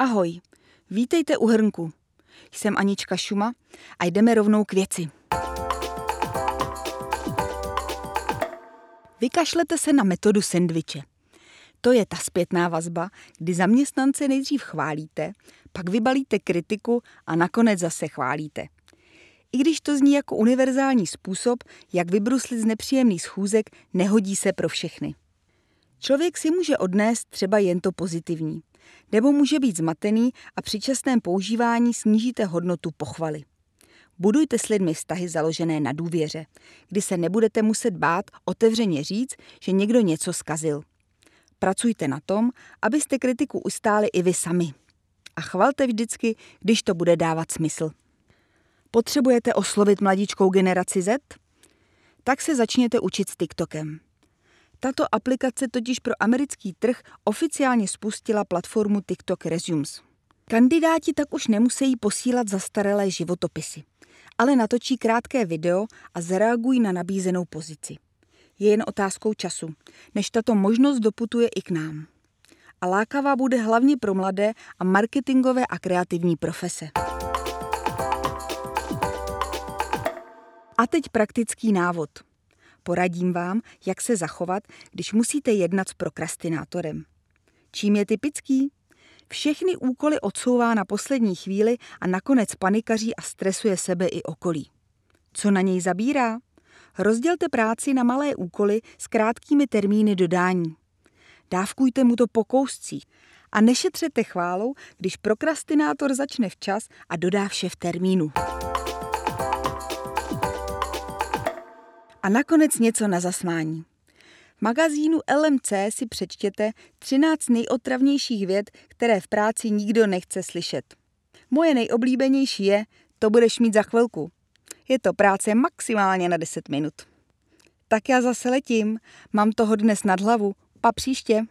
Ahoj, vítejte u Hrnku. Jsem Anička Šuma a jdeme rovnou k věci. Vykašlete se na metodu sendviče. To je ta zpětná vazba, kdy zaměstnance nejdřív chválíte, pak vybalíte kritiku a nakonec zase chválíte. I když to zní jako univerzální způsob, jak vybruslit z nepříjemných schůzek, nehodí se pro všechny. Člověk si může odnést třeba jen to pozitivní, nebo může být zmatený a při častém používání snížíte hodnotu pochvaly. Budujte s lidmi vztahy založené na důvěře, kdy se nebudete muset bát otevřeně říct, že někdo něco skazil. Pracujte na tom, abyste kritiku ustáli i vy sami. A chvalte vždycky, když to bude dávat smysl. Potřebujete oslovit mladíčkou generaci Z? Tak se začněte učit s TikTokem. Tato aplikace totiž pro americký trh oficiálně spustila platformu TikTok Resumes. Kandidáti tak už nemusí posílat zastaralé životopisy, ale natočí krátké video a zareagují na nabízenou pozici. Je jen otázkou času, než tato možnost doputuje i k nám. A lákavá bude hlavně pro mladé a marketingové a kreativní profese. A teď praktický návod – Poradím vám, jak se zachovat, když musíte jednat s prokrastinátorem. Čím je typický? Všechny úkoly odsouvá na poslední chvíli a nakonec panikaří a stresuje sebe i okolí. Co na něj zabírá? Rozdělte práci na malé úkoly s krátkými termíny dodání. Dávkujte mu to po kouscích a nešetřete chválou, když prokrastinátor začne včas a dodá vše v termínu. A nakonec něco na zasmání. V magazínu LMC si přečtěte 13 nejotravnějších věd, které v práci nikdo nechce slyšet. Moje nejoblíbenější je, to budeš mít za chvilku. Je to práce maximálně na 10 minut. Tak já zase letím, mám toho dnes nad hlavu, pa příště.